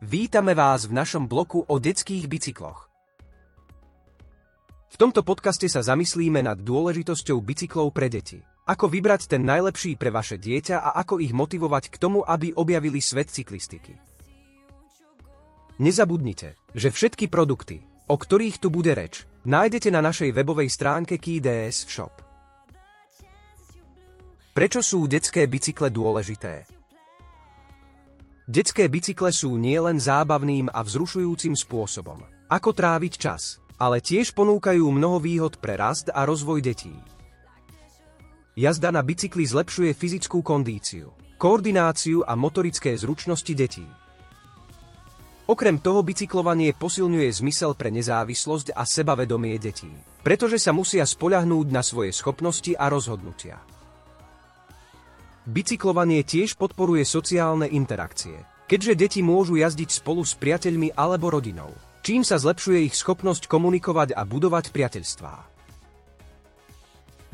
Vítame vás v našom bloku o detských bicykloch. V tomto podcaste sa zamyslíme nad dôležitosťou bicyklov pre deti. Ako vybrať ten najlepší pre vaše dieťa a ako ich motivovať k tomu, aby objavili svet cyklistiky. Nezabudnite, že všetky produkty, o ktorých tu bude reč, nájdete na našej webovej stránke KDS Shop. Prečo sú detské bicykle dôležité? Detské bicykle sú nielen zábavným a vzrušujúcim spôsobom, ako tráviť čas, ale tiež ponúkajú mnoho výhod pre rast a rozvoj detí. Jazda na bicykli zlepšuje fyzickú kondíciu, koordináciu a motorické zručnosti detí. Okrem toho bicyklovanie posilňuje zmysel pre nezávislosť a sebavedomie detí, pretože sa musia spoľahnúť na svoje schopnosti a rozhodnutia. Bicyklovanie tiež podporuje sociálne interakcie, keďže deti môžu jazdiť spolu s priateľmi alebo rodinou, čím sa zlepšuje ich schopnosť komunikovať a budovať priateľstvá.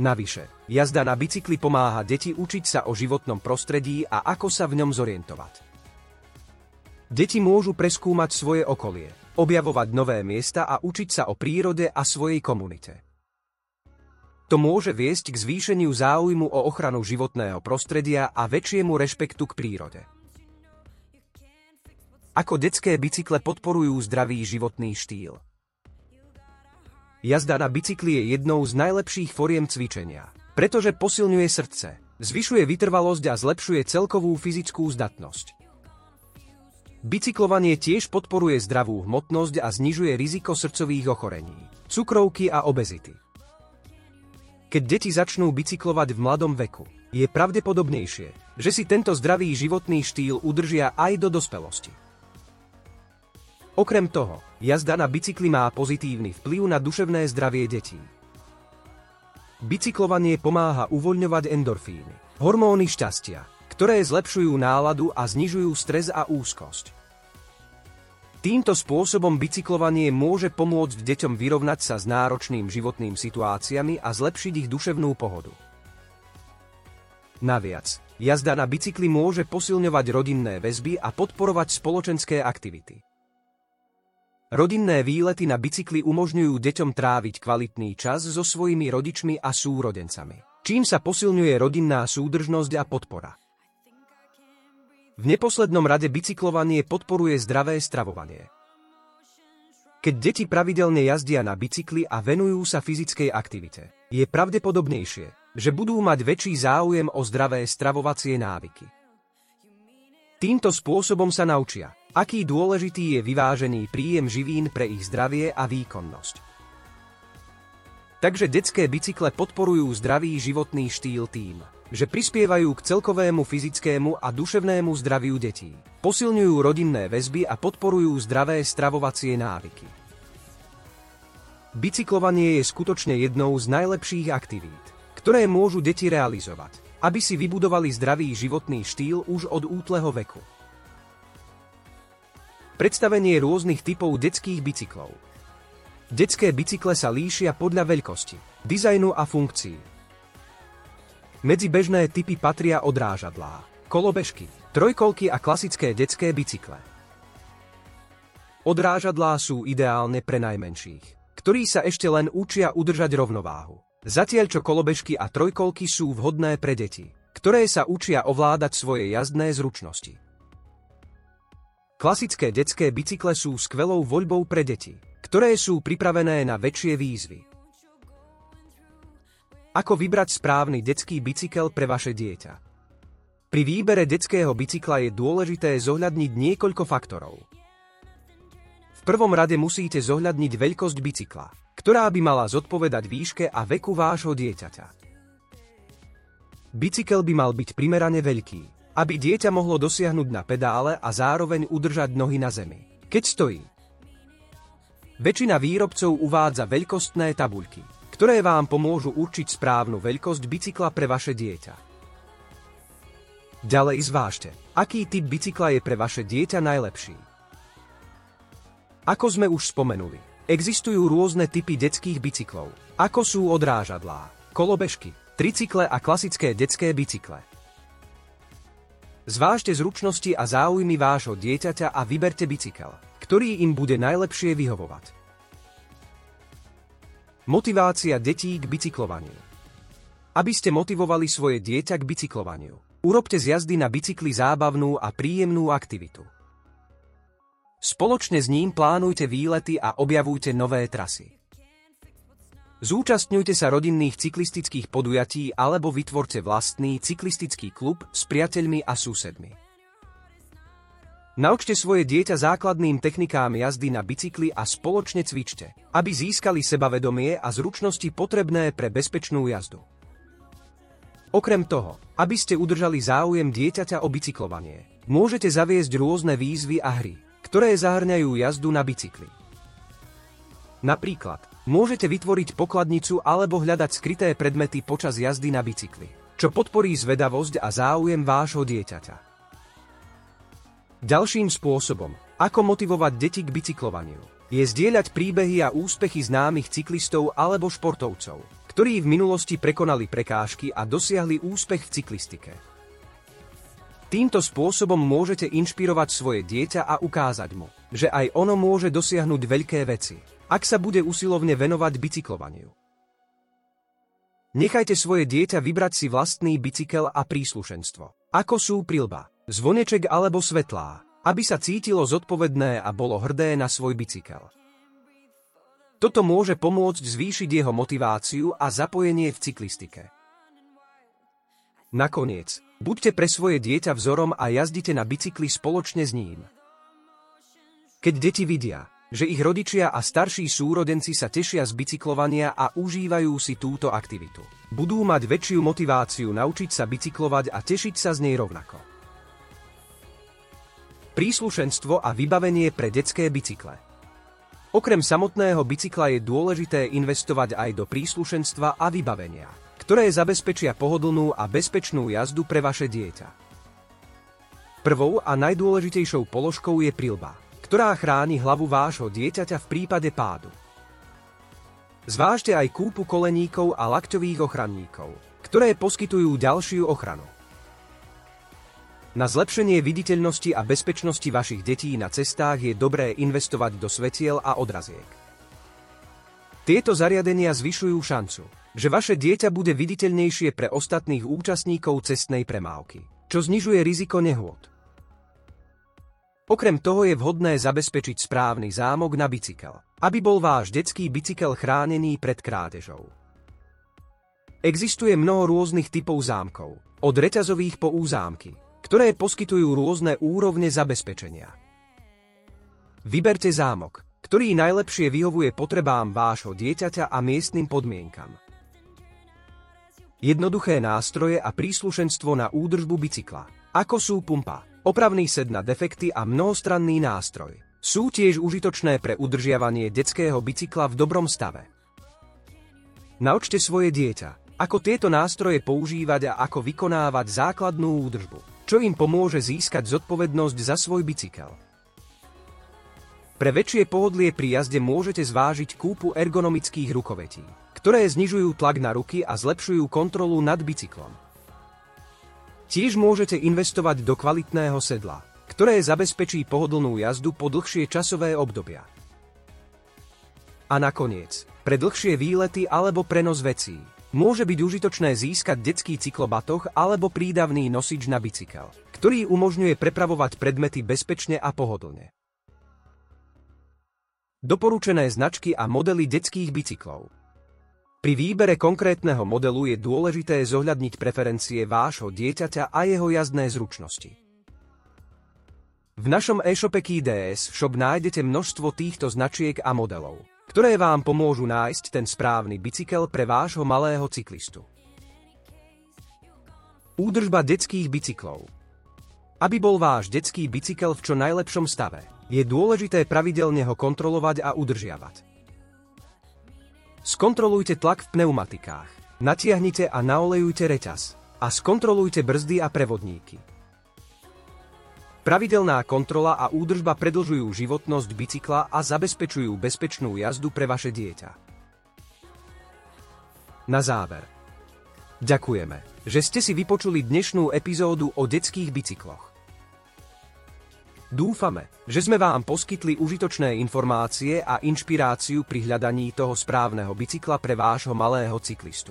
Navyše, jazda na bicykli pomáha deti učiť sa o životnom prostredí a ako sa v ňom zorientovať. Deti môžu preskúmať svoje okolie, objavovať nové miesta a učiť sa o prírode a svojej komunite. To môže viesť k zvýšeniu záujmu o ochranu životného prostredia a väčšiemu rešpektu k prírode. Ako detské bicykle podporujú zdravý životný štýl. Jazda na bicykli je jednou z najlepších foriem cvičenia, pretože posilňuje srdce, zvyšuje vytrvalosť a zlepšuje celkovú fyzickú zdatnosť. Bicyklovanie tiež podporuje zdravú hmotnosť a znižuje riziko srdcových ochorení, cukrovky a obezity. Keď deti začnú bicyklovať v mladom veku, je pravdepodobnejšie, že si tento zdravý životný štýl udržia aj do dospelosti. Okrem toho, jazda na bicykli má pozitívny vplyv na duševné zdravie detí. Bicyklovanie pomáha uvoľňovať endorfíny, hormóny šťastia, ktoré zlepšujú náladu a znižujú stres a úzkosť. Týmto spôsobom bicyklovanie môže pomôcť deťom vyrovnať sa s náročným životným situáciami a zlepšiť ich duševnú pohodu. Naviac, jazda na bicykli môže posilňovať rodinné väzby a podporovať spoločenské aktivity. Rodinné výlety na bicykli umožňujú deťom tráviť kvalitný čas so svojimi rodičmi a súrodencami, čím sa posilňuje rodinná súdržnosť a podpora. V neposlednom rade bicyklovanie podporuje zdravé stravovanie. Keď deti pravidelne jazdia na bicykli a venujú sa fyzickej aktivite, je pravdepodobnejšie, že budú mať väčší záujem o zdravé stravovacie návyky. Týmto spôsobom sa naučia, aký dôležitý je vyvážený príjem živín pre ich zdravie a výkonnosť. Takže detské bicykle podporujú zdravý životný štýl tým, že prispievajú k celkovému fyzickému a duševnému zdraviu detí. Posilňujú rodinné väzby a podporujú zdravé stravovacie návyky. Bicyklovanie je skutočne jednou z najlepších aktivít, ktoré môžu deti realizovať, aby si vybudovali zdravý životný štýl už od útleho veku. Predstavenie rôznych typov detských bicyklov. Detské bicykle sa líšia podľa veľkosti, dizajnu a funkcií. Medzi bežné typy patria odrážadlá, kolobežky, trojkolky a klasické detské bicykle. Odrážadlá sú ideálne pre najmenších, ktorí sa ešte len učia udržať rovnováhu. Zatiaľ čo kolobežky a trojkolky sú vhodné pre deti, ktoré sa učia ovládať svoje jazdné zručnosti. Klasické detské bicykle sú skvelou voľbou pre deti, ktoré sú pripravené na väčšie výzvy, ako vybrať správny detský bicykel pre vaše dieťa? Pri výbere detského bicykla je dôležité zohľadniť niekoľko faktorov. V prvom rade musíte zohľadniť veľkosť bicykla, ktorá by mala zodpovedať výške a veku vášho dieťaťa. Bicykel by mal byť primerane veľký, aby dieťa mohlo dosiahnuť na pedále a zároveň udržať nohy na zemi, keď stojí. Väčšina výrobcov uvádza veľkostné tabuľky, ktoré vám pomôžu určiť správnu veľkosť bicykla pre vaše dieťa. Ďalej zvážte, aký typ bicykla je pre vaše dieťa najlepší. Ako sme už spomenuli, existujú rôzne typy detských bicyklov, ako sú odrážadlá, kolobežky, tricykle a klasické detské bicykle. Zvážte zručnosti a záujmy vášho dieťaťa a vyberte bicykel, ktorý im bude najlepšie vyhovovať. Motivácia detí k bicyklovaniu Aby ste motivovali svoje dieťa k bicyklovaniu, urobte z jazdy na bicykli zábavnú a príjemnú aktivitu. Spoločne s ním plánujte výlety a objavujte nové trasy. Zúčastňujte sa rodinných cyklistických podujatí alebo vytvorte vlastný cyklistický klub s priateľmi a susedmi. Naučte svoje dieťa základným technikám jazdy na bicykli a spoločne cvičte, aby získali sebavedomie a zručnosti potrebné pre bezpečnú jazdu. Okrem toho, aby ste udržali záujem dieťaťa o bicyklovanie, môžete zaviesť rôzne výzvy a hry, ktoré zahrňajú jazdu na bicykli. Napríklad, Môžete vytvoriť pokladnicu alebo hľadať skryté predmety počas jazdy na bicykli, čo podporí zvedavosť a záujem vášho dieťaťa. Ďalším spôsobom, ako motivovať deti k bicyklovaniu, je zdieľať príbehy a úspechy známych cyklistov alebo športovcov, ktorí v minulosti prekonali prekážky a dosiahli úspech v cyklistike. Týmto spôsobom môžete inšpirovať svoje dieťa a ukázať mu, že aj ono môže dosiahnuť veľké veci ak sa bude usilovne venovať bicyklovaniu. Nechajte svoje dieťa vybrať si vlastný bicykel a príslušenstvo, ako sú prilba, zvoneček alebo svetlá, aby sa cítilo zodpovedné a bolo hrdé na svoj bicykel. Toto môže pomôcť zvýšiť jeho motiváciu a zapojenie v cyklistike. Nakoniec, buďte pre svoje dieťa vzorom a jazdite na bicykli spoločne s ním. Keď deti vidia, že ich rodičia a starší súrodenci sa tešia z bicyklovania a užívajú si túto aktivitu. Budú mať väčšiu motiváciu naučiť sa bicyklovať a tešiť sa z nej rovnako. Príslušenstvo a vybavenie pre detské bicykle Okrem samotného bicykla je dôležité investovať aj do príslušenstva a vybavenia, ktoré zabezpečia pohodlnú a bezpečnú jazdu pre vaše dieťa. Prvou a najdôležitejšou položkou je prilba – ktorá chráni hlavu vášho dieťaťa v prípade pádu. Zvážte aj kúpu koleníkov a lakťových ochranníkov, ktoré poskytujú ďalšiu ochranu. Na zlepšenie viditeľnosti a bezpečnosti vašich detí na cestách je dobré investovať do svetiel a odraziek. Tieto zariadenia zvyšujú šancu, že vaše dieťa bude viditeľnejšie pre ostatných účastníkov cestnej premávky, čo znižuje riziko nehôd. Okrem toho je vhodné zabezpečiť správny zámok na bicykel, aby bol váš detský bicykel chránený pred krádežou. Existuje mnoho rôznych typov zámkov, od reťazových po úzámky, ktoré poskytujú rôzne úrovne zabezpečenia. Vyberte zámok, ktorý najlepšie vyhovuje potrebám vášho dieťaťa a miestnym podmienkam. Jednoduché nástroje a príslušenstvo na údržbu bicykla, ako sú pumpa, opravný sed na defekty a mnohostranný nástroj. Sú tiež užitočné pre udržiavanie detského bicykla v dobrom stave. Naučte svoje dieťa, ako tieto nástroje používať a ako vykonávať základnú údržbu, čo im pomôže získať zodpovednosť za svoj bicykel. Pre väčšie pohodlie pri jazde môžete zvážiť kúpu ergonomických rukovetí, ktoré znižujú tlak na ruky a zlepšujú kontrolu nad bicyklom. Tiež môžete investovať do kvalitného sedla, ktoré zabezpečí pohodlnú jazdu po dlhšie časové obdobia. A nakoniec, pre dlhšie výlety alebo prenos vecí, môže byť užitočné získať detský cyklobatoh alebo prídavný nosič na bicykel, ktorý umožňuje prepravovať predmety bezpečne a pohodlne. Doporučené značky a modely detských bicyklov pri výbere konkrétneho modelu je dôležité zohľadniť preferencie vášho dieťaťa a jeho jazdné zručnosti. V našom e-shope KDS Shop nájdete množstvo týchto značiek a modelov, ktoré vám pomôžu nájsť ten správny bicykel pre vášho malého cyklistu. Údržba detských bicyklov Aby bol váš detský bicykel v čo najlepšom stave, je dôležité pravidelne ho kontrolovať a udržiavať. Skontrolujte tlak v pneumatikách. Natiahnite a naolejujte reťaz. A skontrolujte brzdy a prevodníky. Pravidelná kontrola a údržba predlžujú životnosť bicykla a zabezpečujú bezpečnú jazdu pre vaše dieťa. Na záver. Ďakujeme, že ste si vypočuli dnešnú epizódu o detských bicykloch. Dúfame, že sme vám poskytli užitočné informácie a inšpiráciu pri hľadaní toho správneho bicykla pre vášho malého cyklistu.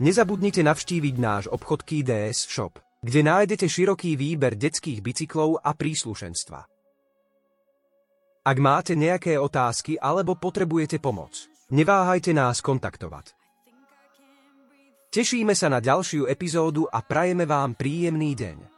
Nezabudnite navštíviť náš obchod KDS Shop, kde nájdete široký výber detských bicyklov a príslušenstva. Ak máte nejaké otázky alebo potrebujete pomoc, neváhajte nás kontaktovať. Tešíme sa na ďalšiu epizódu a prajeme vám príjemný deň.